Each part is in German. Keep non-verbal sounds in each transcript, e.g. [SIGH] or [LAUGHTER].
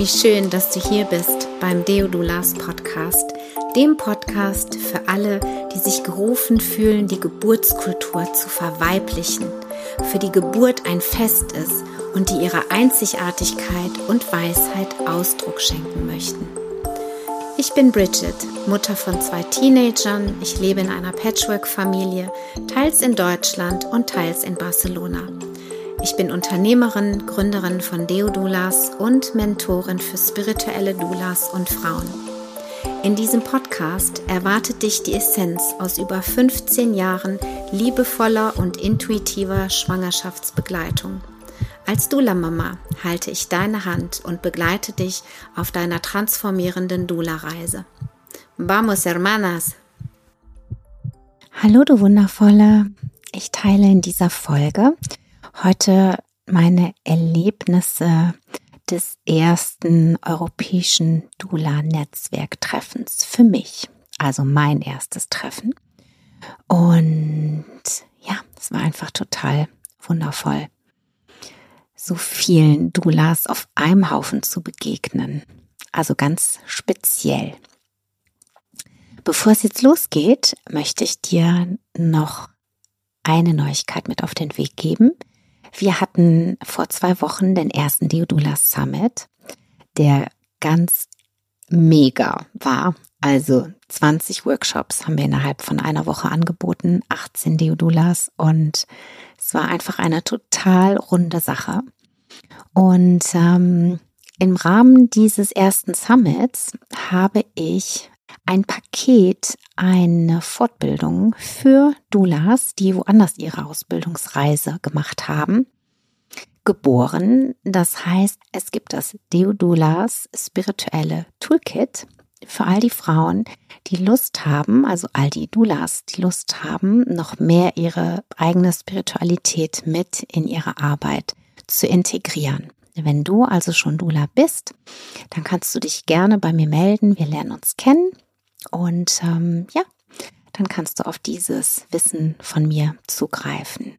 Wie schön, dass du hier bist beim Deodulas Podcast, dem Podcast für alle, die sich gerufen fühlen, die Geburtskultur zu verweiblichen, für die Geburt ein Fest ist und die ihrer Einzigartigkeit und Weisheit Ausdruck schenken möchten. Ich bin Bridget, Mutter von zwei Teenagern. Ich lebe in einer Patchwork-Familie, teils in Deutschland und teils in Barcelona. Ich bin Unternehmerin, Gründerin von Deodulas und Mentorin für spirituelle Doulas und Frauen. In diesem Podcast erwartet dich die Essenz aus über 15 Jahren liebevoller und intuitiver Schwangerschaftsbegleitung. Als Dula-Mama halte ich deine Hand und begleite dich auf deiner transformierenden Dula-Reise. Vamos, hermanas! Hallo, du Wundervolle! Ich teile in dieser Folge heute meine Erlebnisse des ersten europäischen Dula-Netzwerktreffens für mich. Also mein erstes Treffen. Und ja, es war einfach total wundervoll, so vielen Dulas auf einem Haufen zu begegnen. Also ganz speziell. Bevor es jetzt losgeht, möchte ich dir noch eine Neuigkeit mit auf den Weg geben. Wir hatten vor zwei Wochen den ersten Deodula Summit, der ganz mega war. Also 20 Workshops haben wir innerhalb von einer Woche angeboten, 18 Deodulas und es war einfach eine total runde Sache. Und ähm, im Rahmen dieses ersten Summits habe ich ein Paket, eine Fortbildung für Doulas, die woanders ihre Ausbildungsreise gemacht haben, geboren. Das heißt, es gibt das Deodulas spirituelle Toolkit für all die Frauen, die Lust haben, also all die Doulas, die Lust haben, noch mehr ihre eigene Spiritualität mit in ihre Arbeit zu integrieren. Wenn du also schon Dula bist, dann kannst du dich gerne bei mir melden. Wir lernen uns kennen und ähm, ja, dann kannst du auf dieses Wissen von mir zugreifen.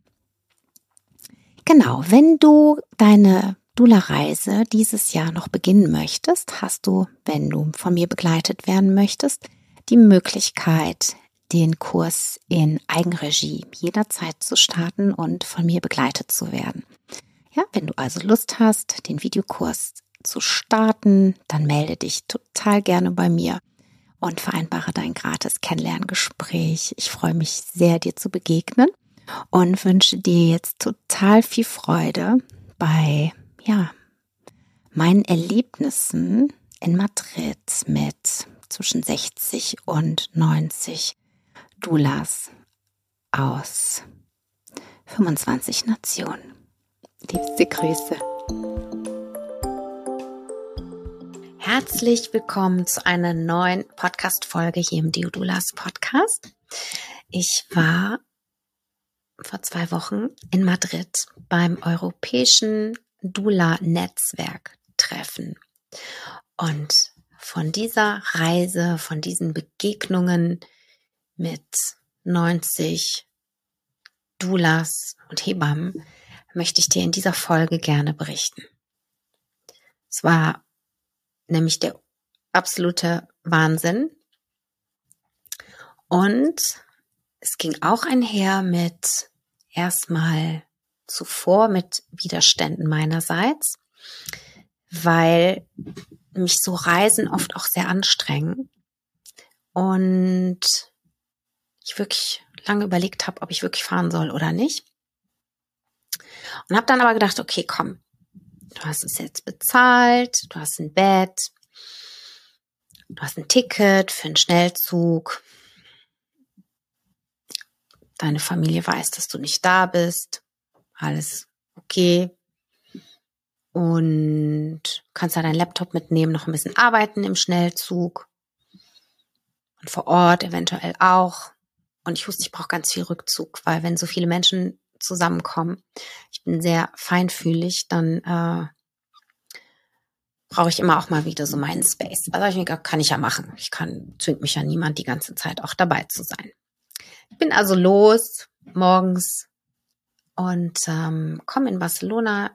Genau, wenn du deine Dula-Reise dieses Jahr noch beginnen möchtest, hast du, wenn du von mir begleitet werden möchtest, die Möglichkeit, den Kurs in Eigenregie jederzeit zu starten und von mir begleitet zu werden. Ja, wenn du also Lust hast, den Videokurs zu starten, dann melde dich total gerne bei mir und vereinbare dein gratis Kennenlerngespräch. Ich freue mich sehr, dir zu begegnen und wünsche dir jetzt total viel Freude bei, ja, meinen Erlebnissen in Madrid mit zwischen 60 und 90 Dulas aus 25 Nationen. Liebste Grüße. Herzlich willkommen zu einer neuen Podcast-Folge hier im Deodulas Podcast. Ich war vor zwei Wochen in Madrid beim Europäischen Dula-Netzwerk-Treffen. Und von dieser Reise, von diesen Begegnungen mit 90 Dulas und Hebammen möchte ich dir in dieser Folge gerne berichten. Es war nämlich der absolute Wahnsinn. Und es ging auch einher mit erstmal zuvor mit Widerständen meinerseits, weil mich so Reisen oft auch sehr anstrengen und ich wirklich lange überlegt habe, ob ich wirklich fahren soll oder nicht. Und habe dann aber gedacht, okay, komm, du hast es jetzt bezahlt, du hast ein Bett, du hast ein Ticket für einen Schnellzug. Deine Familie weiß, dass du nicht da bist. Alles okay. Und kannst da deinen Laptop mitnehmen, noch ein bisschen arbeiten im Schnellzug. Und vor Ort eventuell auch. Und ich wusste, ich brauche ganz viel Rückzug, weil wenn so viele Menschen zusammenkommen. Ich bin sehr feinfühlig, dann äh, brauche ich immer auch mal wieder so meinen Space. Also ich gedacht, kann ich ja machen. Ich kann, zwingt mich ja niemand die ganze Zeit auch dabei zu sein. Ich bin also los morgens und ähm, komme in Barcelona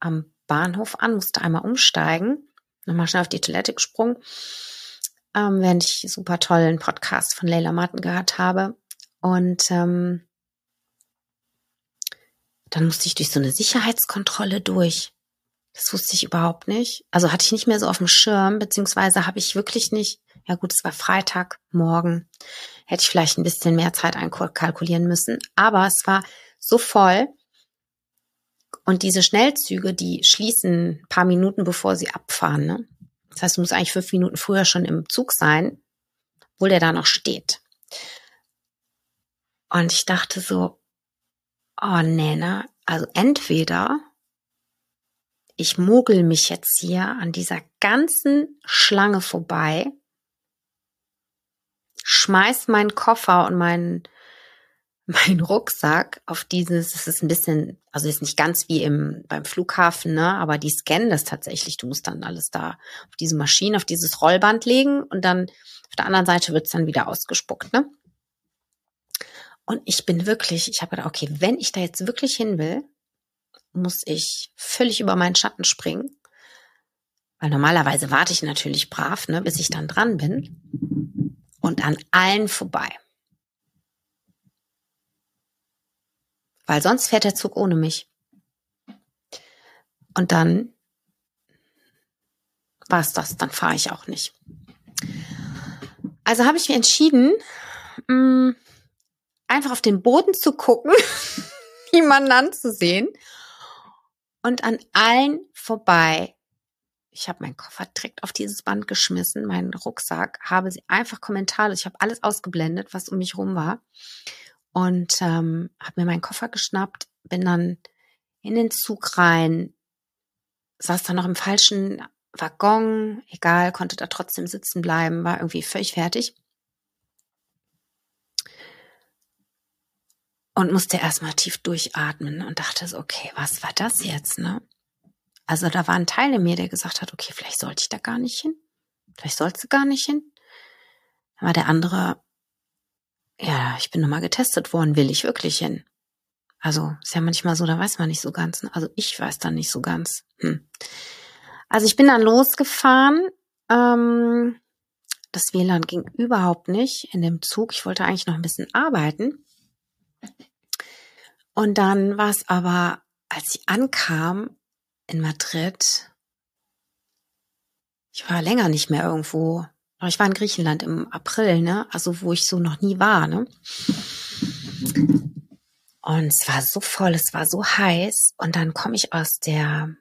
am Bahnhof an, musste einmal umsteigen, nochmal schnell auf die Toilette gesprungen, ähm, während ich super tollen Podcast von Leila Martin gehört habe. Und ähm, dann musste ich durch so eine Sicherheitskontrolle durch. Das wusste ich überhaupt nicht. Also hatte ich nicht mehr so auf dem Schirm, beziehungsweise habe ich wirklich nicht, ja gut, es war Freitag, morgen, hätte ich vielleicht ein bisschen mehr Zeit einkalkulieren müssen. Aber es war so voll. Und diese Schnellzüge, die schließen ein paar Minuten, bevor sie abfahren. Ne? Das heißt, du musst eigentlich fünf Minuten früher schon im Zug sein, obwohl der da noch steht. Und ich dachte so, oh nee, ne? Also entweder ich mogel mich jetzt hier an dieser ganzen Schlange vorbei, schmeiß meinen Koffer und meinen [LAUGHS] mein Rucksack auf dieses, es ist ein bisschen, also ist nicht ganz wie im beim Flughafen, ne, aber die scannen das tatsächlich. Du musst dann alles da auf diese Maschine, auf dieses Rollband legen und dann auf der anderen Seite wird's dann wieder ausgespuckt, ne? Und ich bin wirklich, ich habe gedacht, okay, wenn ich da jetzt wirklich hin will, muss ich völlig über meinen Schatten springen. Weil normalerweise warte ich natürlich brav, ne, bis ich dann dran bin. Und an allen vorbei. Weil sonst fährt der Zug ohne mich. Und dann war es das, dann fahre ich auch nicht. Also habe ich mir entschieden, mh, mm, einfach auf den Boden zu gucken, [LAUGHS] jemanden anzusehen und an allen vorbei. Ich habe meinen Koffer direkt auf dieses Band geschmissen, meinen Rucksack, habe sie einfach kommentarlos, ich habe alles ausgeblendet, was um mich rum war und ähm, habe mir meinen Koffer geschnappt, bin dann in den Zug rein, saß dann noch im falschen Waggon, egal, konnte da trotzdem sitzen bleiben, war irgendwie völlig fertig. Und musste erstmal tief durchatmen und dachte so, okay, was war das jetzt, ne? Also da war ein Teil in mir, der gesagt hat, okay, vielleicht sollte ich da gar nicht hin. Vielleicht sollst du gar nicht hin. Dann war der andere, ja, ich bin nochmal getestet worden, will ich wirklich hin? Also ist ja manchmal so, da weiß man nicht so ganz. Ne? Also ich weiß dann nicht so ganz. Hm. Also ich bin dann losgefahren. Ähm, das WLAN ging überhaupt nicht in dem Zug. Ich wollte eigentlich noch ein bisschen arbeiten. Und dann war es aber, als ich ankam in Madrid, ich war länger nicht mehr irgendwo. Ich war in Griechenland im April, ne? Also wo ich so noch nie war, ne? Und es war so voll, es war so heiß. Und dann komme ich aus der,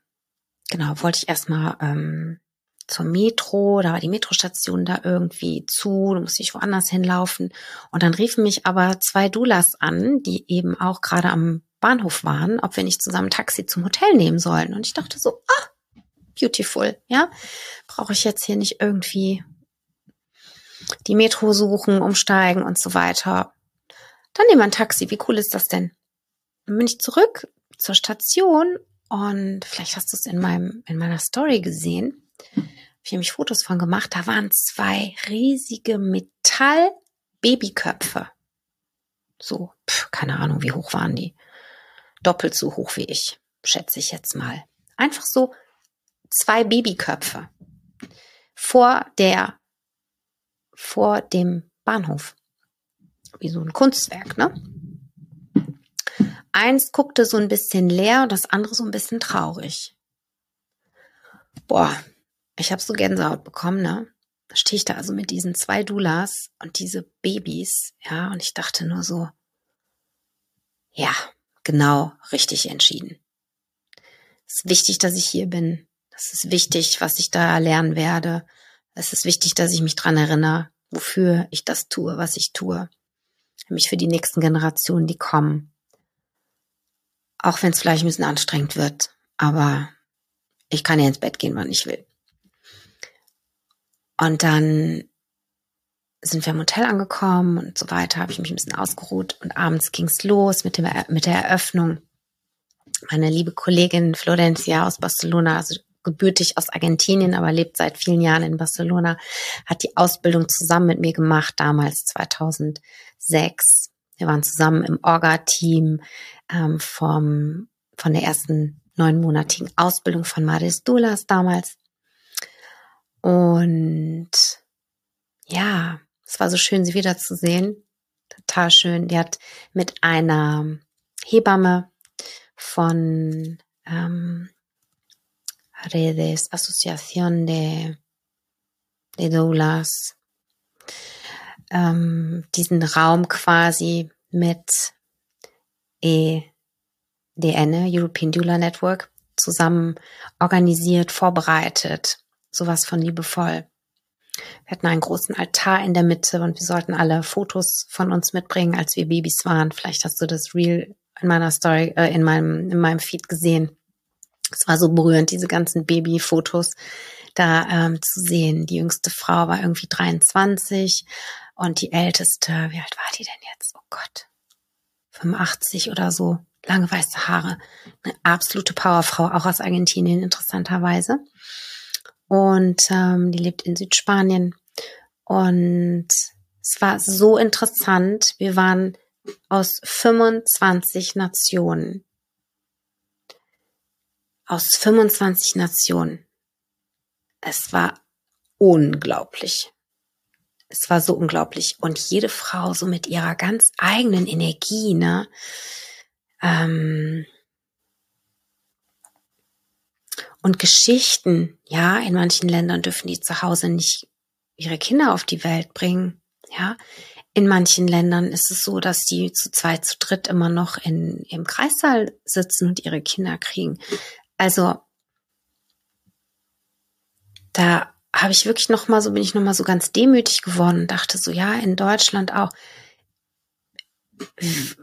genau, wollte ich erstmal ähm, zur Metro, da war die Metrostation da irgendwie zu, da musste ich woanders hinlaufen. Und dann riefen mich aber zwei Doulas an, die eben auch gerade am Bahnhof waren, ob wir nicht zusammen Taxi zum Hotel nehmen sollen. Und ich dachte so, ah, beautiful, ja. Brauche ich jetzt hier nicht irgendwie die Metro suchen, umsteigen und so weiter. Dann nehmen wir ein Taxi. Wie cool ist das denn? Dann bin ich zurück zur Station und vielleicht hast du es in meinem, in meiner Story gesehen ich mich Fotos von gemacht, da waren zwei riesige Metall-Babyköpfe. So, pf, keine Ahnung, wie hoch waren die. Doppelt so hoch wie ich, schätze ich jetzt mal. Einfach so zwei Babyköpfe vor der, vor dem Bahnhof. Wie so ein Kunstwerk, ne? Eins guckte so ein bisschen leer und das andere so ein bisschen traurig. Boah, ich habe so Gänsehaut bekommen, ne? Da stehe ich da also mit diesen zwei Doulas und diese Babys, ja, und ich dachte nur so, ja, genau, richtig entschieden. Es ist wichtig, dass ich hier bin. Es ist wichtig, was ich da lernen werde. Es ist wichtig, dass ich mich dran erinnere, wofür ich das tue, was ich tue. Nämlich für die nächsten Generationen, die kommen. Auch wenn es vielleicht ein bisschen anstrengend wird. Aber ich kann ja ins Bett gehen, wann ich will. Und dann sind wir im Hotel angekommen und so weiter, habe ich mich ein bisschen ausgeruht und abends ging's los mit, dem, mit der Eröffnung. Meine liebe Kollegin Florencia aus Barcelona, also gebürtig aus Argentinien, aber lebt seit vielen Jahren in Barcelona, hat die Ausbildung zusammen mit mir gemacht, damals 2006. Wir waren zusammen im Orga-Team ähm, vom, von der ersten neunmonatigen Ausbildung von Maris Dulas damals. Und ja, es war so schön, sie wiederzusehen. Total schön. Die hat mit einer Hebamme von ähm, Redes Asociación de, de Doulas ähm, diesen Raum quasi mit EDN, European Doula Network, zusammen organisiert, vorbereitet, sowas von liebevoll. Wir hatten einen großen Altar in der Mitte und wir sollten alle Fotos von uns mitbringen, als wir Babys waren. Vielleicht hast du das Real in meiner Story, äh, in meinem, in meinem Feed gesehen. Es war so berührend, diese ganzen Babyfotos da ähm, zu sehen. Die jüngste Frau war irgendwie 23 und die älteste, wie alt war die denn jetzt? Oh Gott, 85 oder so, lange weiße Haare, eine absolute Powerfrau, auch aus Argentinien interessanterweise. Und ähm, die lebt in Südspanien. Und es war so interessant. Wir waren aus 25 Nationen. Aus 25 Nationen. Es war unglaublich. Es war so unglaublich. Und jede Frau so mit ihrer ganz eigenen Energie, ne? Ähm und Geschichten, ja, in manchen Ländern dürfen die zu Hause nicht ihre Kinder auf die Welt bringen, ja. In manchen Ländern ist es so, dass die zu zweit, zu dritt immer noch in, im Kreissaal sitzen und ihre Kinder kriegen. Also, da habe ich wirklich noch mal so bin ich noch mal so ganz demütig geworden und dachte so ja in Deutschland auch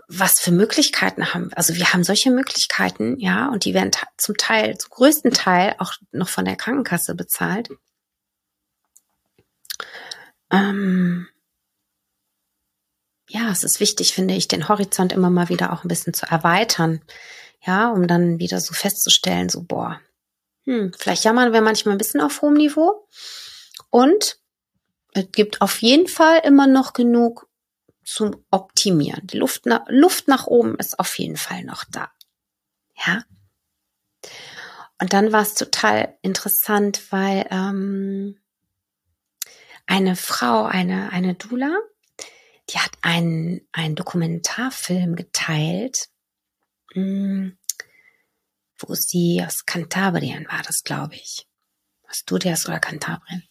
was für Möglichkeiten haben also wir haben solche Möglichkeiten ja und die werden zum Teil zum größten Teil auch noch von der Krankenkasse bezahlt ähm, ja es ist wichtig finde ich den Horizont immer mal wieder auch ein bisschen zu erweitern ja um dann wieder so festzustellen so boah hm, vielleicht jammern wir manchmal ein bisschen auf hohem Niveau. Und es gibt auf jeden Fall immer noch genug zum Optimieren. Die Luft, nach, Luft nach oben ist auf jeden Fall noch da. Ja. Und dann war es total interessant, weil ähm, eine Frau, eine, eine Dula, die hat einen, einen Dokumentarfilm geteilt. Hm, wo sie aus Kantabrien war, das glaube ich. Asturias oder Kantabrien.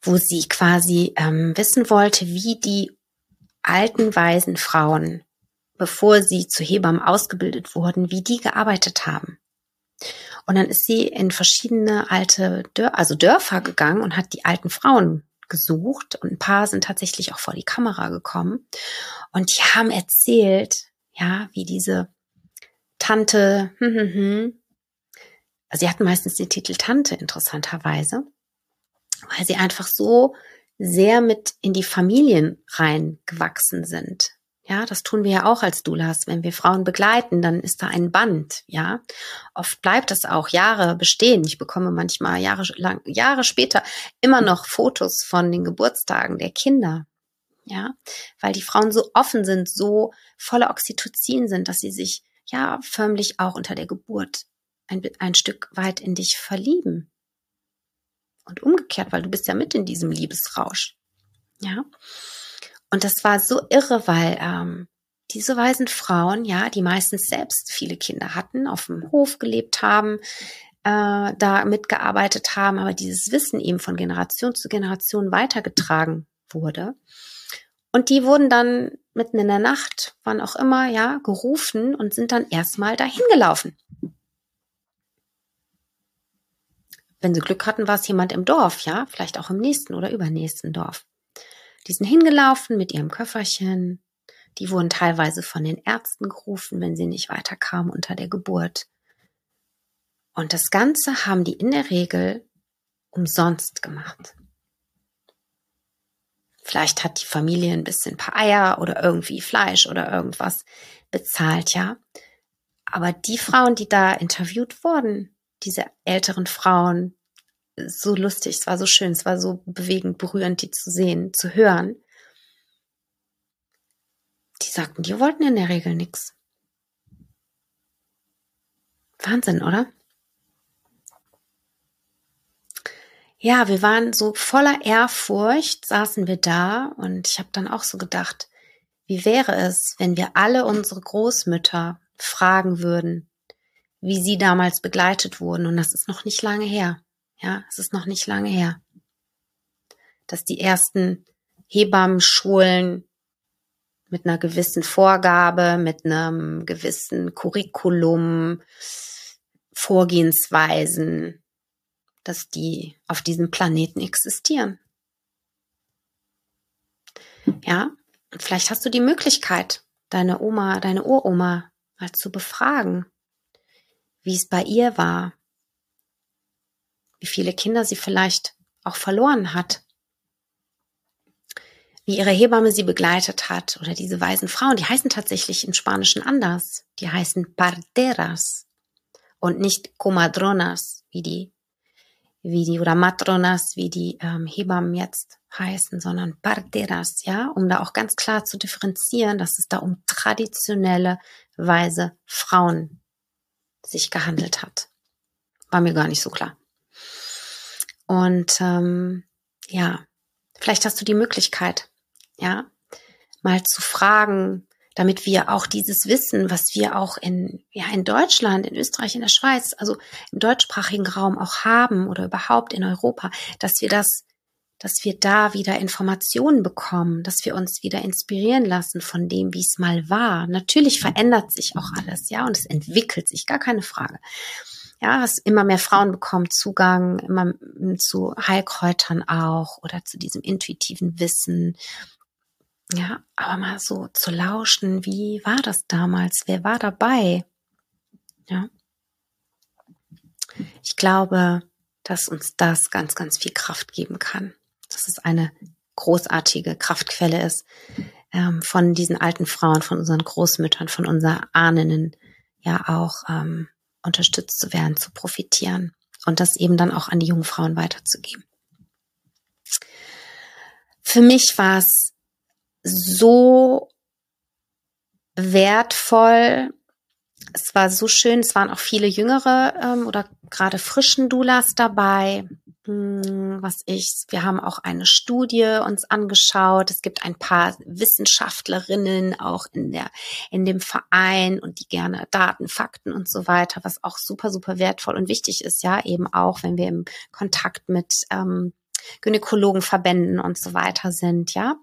Wo sie quasi ähm, wissen wollte, wie die alten weisen Frauen, bevor sie zu Hebammen ausgebildet wurden, wie die gearbeitet haben. Und dann ist sie in verschiedene alte Dör also Dörfer gegangen und hat die alten Frauen gesucht und ein paar sind tatsächlich auch vor die Kamera gekommen und die haben erzählt, ja, wie diese Tante, hm, hm, hm. Also sie hatten meistens den Titel Tante interessanterweise, weil sie einfach so sehr mit in die Familien reingewachsen sind. Ja, das tun wir ja auch als Doulas. Wenn wir Frauen begleiten, dann ist da ein Band, ja. Oft bleibt das auch Jahre bestehen. Ich bekomme manchmal Jahre lang, Jahre später immer noch Fotos von den Geburtstagen der Kinder. Ja, weil die Frauen so offen sind, so voller Oxytocin sind, dass sie sich ja förmlich auch unter der Geburt ein, ein Stück weit in dich verlieben. Und umgekehrt, weil du bist ja mit in diesem Liebesrausch. Ja. Und das war so irre, weil ähm, diese weisen Frauen, ja, die meistens selbst viele Kinder hatten, auf dem Hof gelebt haben, äh, da mitgearbeitet haben, aber dieses Wissen eben von Generation zu Generation weitergetragen wurde. Und die wurden dann mitten in der Nacht, wann auch immer, ja, gerufen und sind dann erstmal dahin gelaufen. Wenn sie Glück hatten, war es jemand im Dorf, ja, vielleicht auch im nächsten oder übernächsten Dorf. Die sind hingelaufen mit ihrem Köfferchen. Die wurden teilweise von den Ärzten gerufen, wenn sie nicht weiterkamen unter der Geburt. Und das Ganze haben die in der Regel umsonst gemacht. Vielleicht hat die Familie ein bisschen ein paar Eier oder irgendwie Fleisch oder irgendwas bezahlt, ja. Aber die Frauen, die da interviewt wurden, diese älteren Frauen, so lustig, es war so schön, es war so bewegend, berührend, die zu sehen, zu hören. Die sagten, die wollten in der Regel nichts. Wahnsinn, oder? Ja, wir waren so voller Ehrfurcht, saßen wir da und ich habe dann auch so gedacht, wie wäre es, wenn wir alle unsere Großmütter fragen würden, wie sie damals begleitet wurden. Und das ist noch nicht lange her. Ja, es ist noch nicht lange her, dass die ersten Hebammenschulen mit einer gewissen Vorgabe, mit einem gewissen Curriculum, Vorgehensweisen, dass die auf diesem Planeten existieren. Ja, vielleicht hast du die Möglichkeit, deine Oma, deine Uroma mal zu befragen, wie es bei ihr war, wie viele Kinder sie vielleicht auch verloren hat, wie ihre Hebamme sie begleitet hat. Oder diese weisen Frauen, die heißen tatsächlich im Spanischen anders, die heißen Parteras und nicht Comadronas, wie die, wie die oder Matronas, wie die ähm, Hebammen jetzt heißen, sondern Parteras, ja, um da auch ganz klar zu differenzieren, dass es da um traditionelle, weise Frauen sich gehandelt hat. War mir gar nicht so klar. Und ähm, ja, vielleicht hast du die Möglichkeit, ja, mal zu fragen, damit wir auch dieses Wissen, was wir auch in, ja, in Deutschland, in Österreich, in der Schweiz, also im deutschsprachigen Raum auch haben oder überhaupt in Europa, dass wir das dass wir da wieder Informationen bekommen, dass wir uns wieder inspirieren lassen von dem, wie es mal war. Natürlich verändert sich auch alles, ja, und es entwickelt sich, gar keine Frage. Ja, es immer mehr Frauen bekommen Zugang immer zu Heilkräutern auch oder zu diesem intuitiven Wissen. Ja, aber mal so zu lauschen, wie war das damals? Wer war dabei? Ja. Ich glaube, dass uns das ganz, ganz viel Kraft geben kann dass es eine großartige Kraftquelle ist, ähm, von diesen alten Frauen, von unseren Großmüttern, von unseren Ahnen ja auch ähm, unterstützt zu werden, zu profitieren und das eben dann auch an die jungen Frauen weiterzugeben. Für mich war es so wertvoll. Es war so schön. Es waren auch viele jüngere ähm, oder gerade frischen Doulas dabei. Hm, was ich, wir haben auch eine Studie uns angeschaut. Es gibt ein paar Wissenschaftlerinnen auch in der, in dem Verein und die gerne Daten, Fakten und so weiter, was auch super, super wertvoll und wichtig ist, ja, eben auch, wenn wir im Kontakt mit ähm, Gynäkologenverbänden und so weiter sind, ja.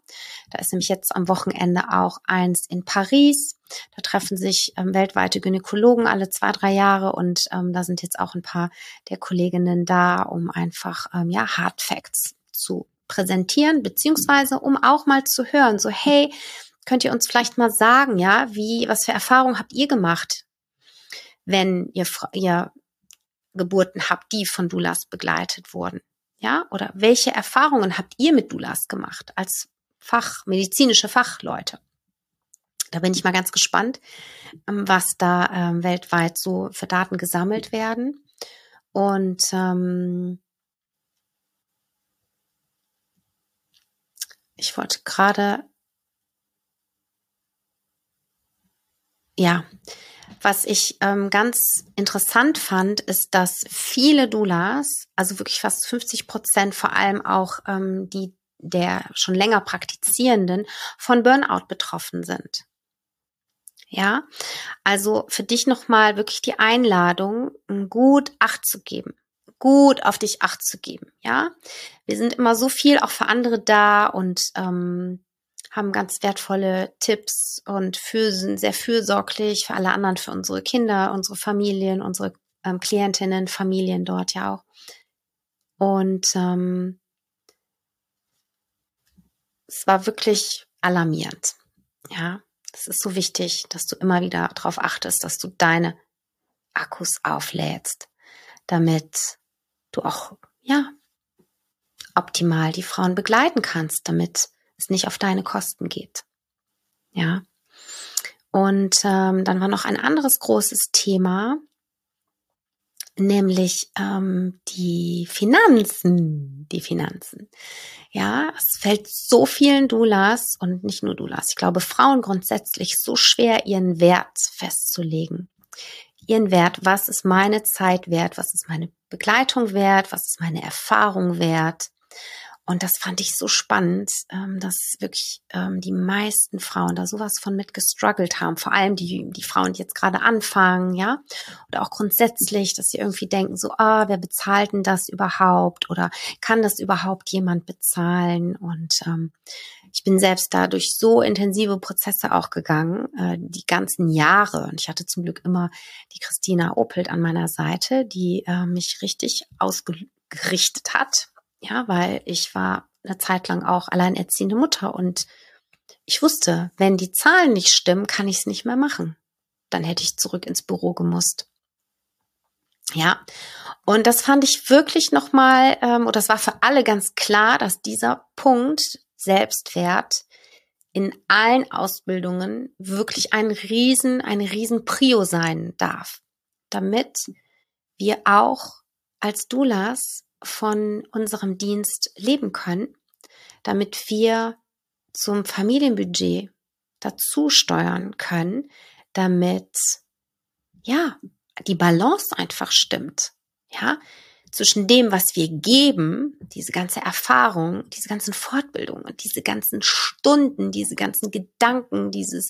Da ist nämlich jetzt am Wochenende auch eins in Paris. Da treffen sich ähm, weltweite Gynäkologen alle zwei, drei Jahre und ähm, da sind jetzt auch ein paar der Kolleginnen da, um einfach ähm, ja Hard Facts zu präsentieren, beziehungsweise um auch mal zu hören, so hey, könnt ihr uns vielleicht mal sagen, ja, wie, was für Erfahrungen habt ihr gemacht, wenn ihr, ihr Geburten habt, die von Doulas begleitet wurden? Ja, oder welche Erfahrungen habt ihr mit Doulas gemacht als Fach, medizinische Fachleute? Da bin ich mal ganz gespannt, ähm, was da ähm, weltweit so für Daten gesammelt werden. Und ähm, ich wollte gerade, ja, was ich ähm, ganz interessant fand, ist, dass viele Doulas, also wirklich fast 50 Prozent, vor allem auch ähm, die der schon länger praktizierenden, von Burnout betroffen sind. Ja, also für dich nochmal wirklich die Einladung, gut Acht zu geben, gut auf dich Acht zu geben. Ja, wir sind immer so viel auch für andere da und ähm, haben ganz wertvolle Tipps und für, sind sehr fürsorglich für alle anderen, für unsere Kinder, unsere Familien, unsere ähm, Klientinnen, Familien dort ja auch. Und ähm, es war wirklich alarmierend. Ja, es ist so wichtig, dass du immer wieder darauf achtest, dass du deine Akkus auflädst, damit du auch, ja, optimal die Frauen begleiten kannst, damit es nicht auf deine Kosten geht. Ja. Und ähm, dann war noch ein anderes großes Thema, nämlich ähm, die Finanzen. Die Finanzen. Ja, es fällt so vielen Doulas und nicht nur Doulas, ich glaube Frauen grundsätzlich so schwer, ihren Wert festzulegen, ihren Wert, was ist meine Zeit wert, was ist meine Begleitung wert, was ist meine Erfahrung wert. Und das fand ich so spannend, ähm, dass wirklich ähm, die meisten Frauen da sowas von mit gestruggelt haben. Vor allem die, die Frauen, die jetzt gerade anfangen, ja. Oder auch grundsätzlich, dass sie irgendwie denken, so, ah, wer bezahlt denn das überhaupt? Oder kann das überhaupt jemand bezahlen? Und ähm, ich bin selbst da durch so intensive Prozesse auch gegangen, äh, die ganzen Jahre. Und ich hatte zum Glück immer die Christina Opelt an meiner Seite, die äh, mich richtig ausgerichtet hat ja, weil ich war eine Zeit lang auch alleinerziehende Mutter und ich wusste, wenn die Zahlen nicht stimmen, kann ich es nicht mehr machen. Dann hätte ich zurück ins Büro gemusst. Ja, und das fand ich wirklich nochmal, ähm, oder das war für alle ganz klar, dass dieser Punkt Selbstwert in allen Ausbildungen wirklich ein Riesen, eine Riesen Prio sein darf, damit wir auch als Doulas von unserem Dienst leben können, damit wir zum Familienbudget dazu steuern können, damit ja die Balance einfach stimmt. Ja, zwischen dem, was wir geben, diese ganze Erfahrung, diese ganzen Fortbildungen, diese ganzen Stunden, diese ganzen Gedanken, dieses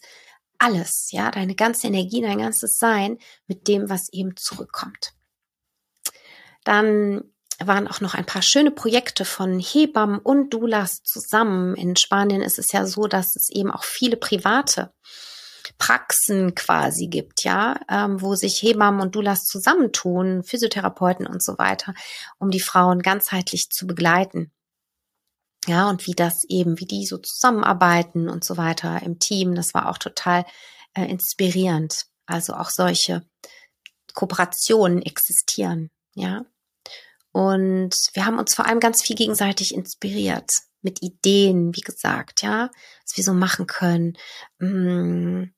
alles, ja, deine ganze Energie, dein ganzes Sein mit dem, was eben zurückkommt. Dann waren auch noch ein paar schöne Projekte von Hebammen und Doulas zusammen. In Spanien ist es ja so, dass es eben auch viele private Praxen quasi gibt, ja, ähm, wo sich Hebammen und Doulas zusammentun, Physiotherapeuten und so weiter, um die Frauen ganzheitlich zu begleiten. Ja, und wie das eben, wie die so zusammenarbeiten und so weiter im Team, das war auch total äh, inspirierend. Also auch solche Kooperationen existieren, ja. Und wir haben uns vor allem ganz viel gegenseitig inspiriert mit Ideen, wie gesagt, ja, was wir so machen können. Mm.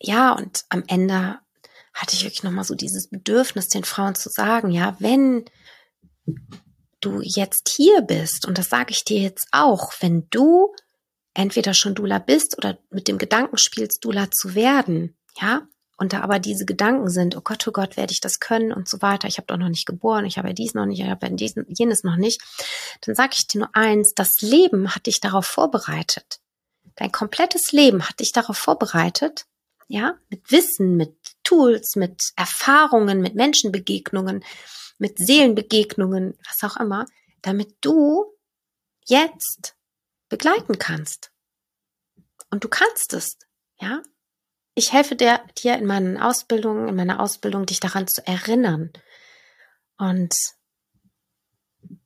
Ja, und am Ende hatte ich wirklich nochmal so dieses Bedürfnis, den Frauen zu sagen, ja, wenn du jetzt hier bist, und das sage ich dir jetzt auch, wenn du entweder schon Dula bist oder mit dem Gedanken spielst, Dula zu werden, ja, und da aber diese Gedanken sind, oh Gott, oh Gott, werde ich das können und so weiter, ich habe doch noch nicht geboren, ich habe ja dies noch nicht, ich habe ja dies, jenes noch nicht, dann sage ich dir nur eins, das Leben hat dich darauf vorbereitet. Dein komplettes Leben hat dich darauf vorbereitet, ja, mit Wissen, mit Tools, mit Erfahrungen, mit Menschenbegegnungen, mit Seelenbegegnungen, was auch immer, damit du jetzt begleiten kannst. Und du kannst es, ja, ich helfe dir, dir in meinen Ausbildungen, in meiner Ausbildung, dich daran zu erinnern. Und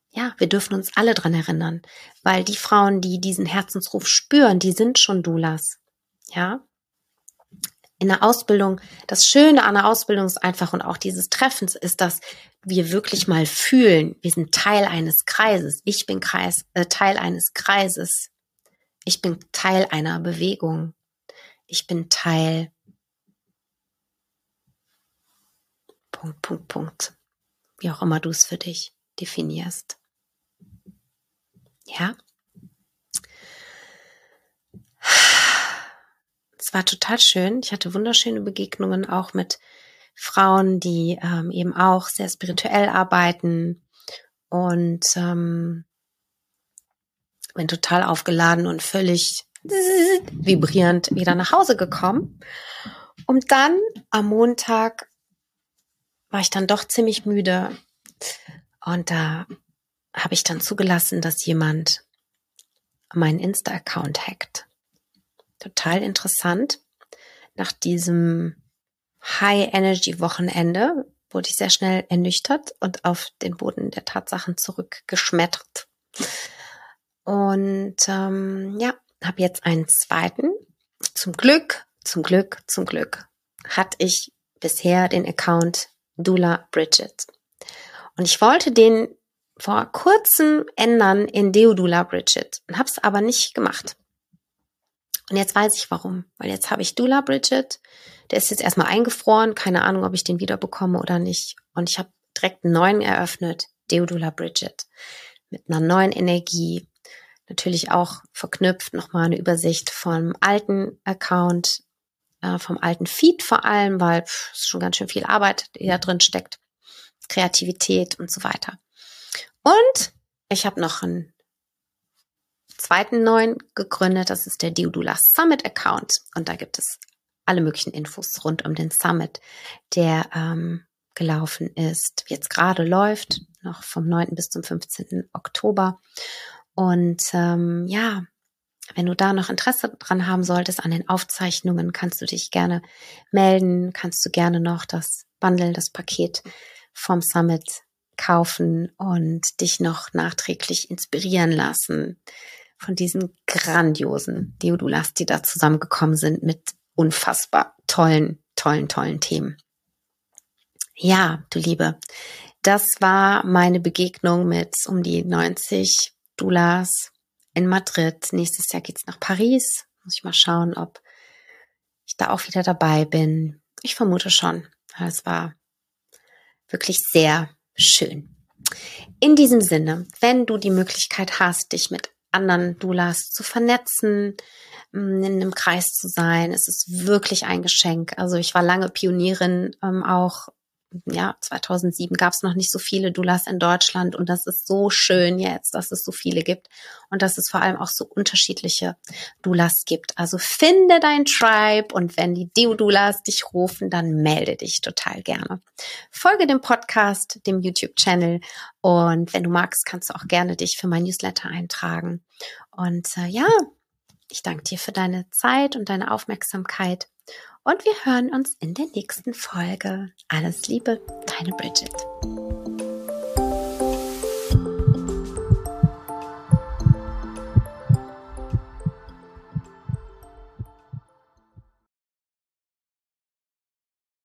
ja, wir dürfen uns alle dran erinnern, weil die Frauen, die diesen Herzensruf spüren, die sind schon Doulas. Ja. In der Ausbildung, das Schöne an der Ausbildung ist einfach und auch dieses Treffens ist, dass wir wirklich mal fühlen, wir sind Teil eines Kreises. Ich bin Kreis, äh, Teil eines Kreises. Ich bin Teil einer Bewegung ich bin Teil. Punkt, Punkt, Punkt. Wie auch immer du es für dich definierst. Ja? Es war total schön. Ich hatte wunderschöne Begegnungen auch mit Frauen, die ähm, eben auch sehr spirituell arbeiten und ähm, bin total aufgeladen und völlig vibrierend wieder nach Hause gekommen. Und dann am Montag war ich dann doch ziemlich müde. Und da habe ich dann zugelassen, dass jemand meinen Insta-Account hackt. Total interessant. Nach diesem High-Energy-Wochenende wurde ich sehr schnell ernüchtert und auf den Boden der Tatsachen zurückgeschmettert. Und ähm, ja, habe jetzt einen zweiten. Zum Glück, zum Glück, zum Glück hatte ich bisher den Account Dula Bridget. Und ich wollte den vor kurzem ändern in Deodula Bridget und habe es aber nicht gemacht. Und jetzt weiß ich warum, weil jetzt habe ich Dula Bridget, der ist jetzt erstmal eingefroren, keine Ahnung, ob ich den wieder bekomme oder nicht. Und ich habe direkt einen neuen eröffnet, Deodula Bridget, mit einer neuen Energie, natürlich auch verknüpft nochmal eine Übersicht vom alten Account äh, vom alten Feed vor allem, weil es schon ganz schön viel Arbeit, die da drin steckt, Kreativität und so weiter. Und ich habe noch einen zweiten neuen gegründet, das ist der Diodula Summit Account und da gibt es alle möglichen Infos rund um den Summit, der ähm, gelaufen ist, jetzt gerade läuft, noch vom 9. bis zum 15. Oktober. Und ähm, ja, wenn du da noch Interesse dran haben solltest an den Aufzeichnungen, kannst du dich gerne melden, kannst du gerne noch das Bundle, das Paket vom Summit kaufen und dich noch nachträglich inspirieren lassen von diesen grandiosen Deodulas, die da zusammengekommen sind mit unfassbar tollen, tollen, tollen Themen. Ja, du Liebe, das war meine Begegnung mit um die 90 Doulas in Madrid. Nächstes Jahr geht's nach Paris. Muss ich mal schauen, ob ich da auch wieder dabei bin. Ich vermute schon. Es war wirklich sehr schön. In diesem Sinne, wenn du die Möglichkeit hast, dich mit anderen Doulas zu vernetzen, mm, in einem Kreis zu sein, es ist wirklich ein Geschenk. Also ich war lange Pionierin ähm, auch ja, 2007 gab es noch nicht so viele Doulas in Deutschland und das ist so schön jetzt, dass es so viele gibt und dass es vor allem auch so unterschiedliche Doulas gibt. Also finde dein Tribe und wenn die Deo-Doulas dich rufen, dann melde dich total gerne. Folge dem Podcast, dem YouTube-Channel und wenn du magst, kannst du auch gerne dich für mein Newsletter eintragen. Und äh, ja, ich danke dir für deine Zeit und deine Aufmerksamkeit und wir hören uns in der nächsten Folge. Alles Liebe, deine Bridget.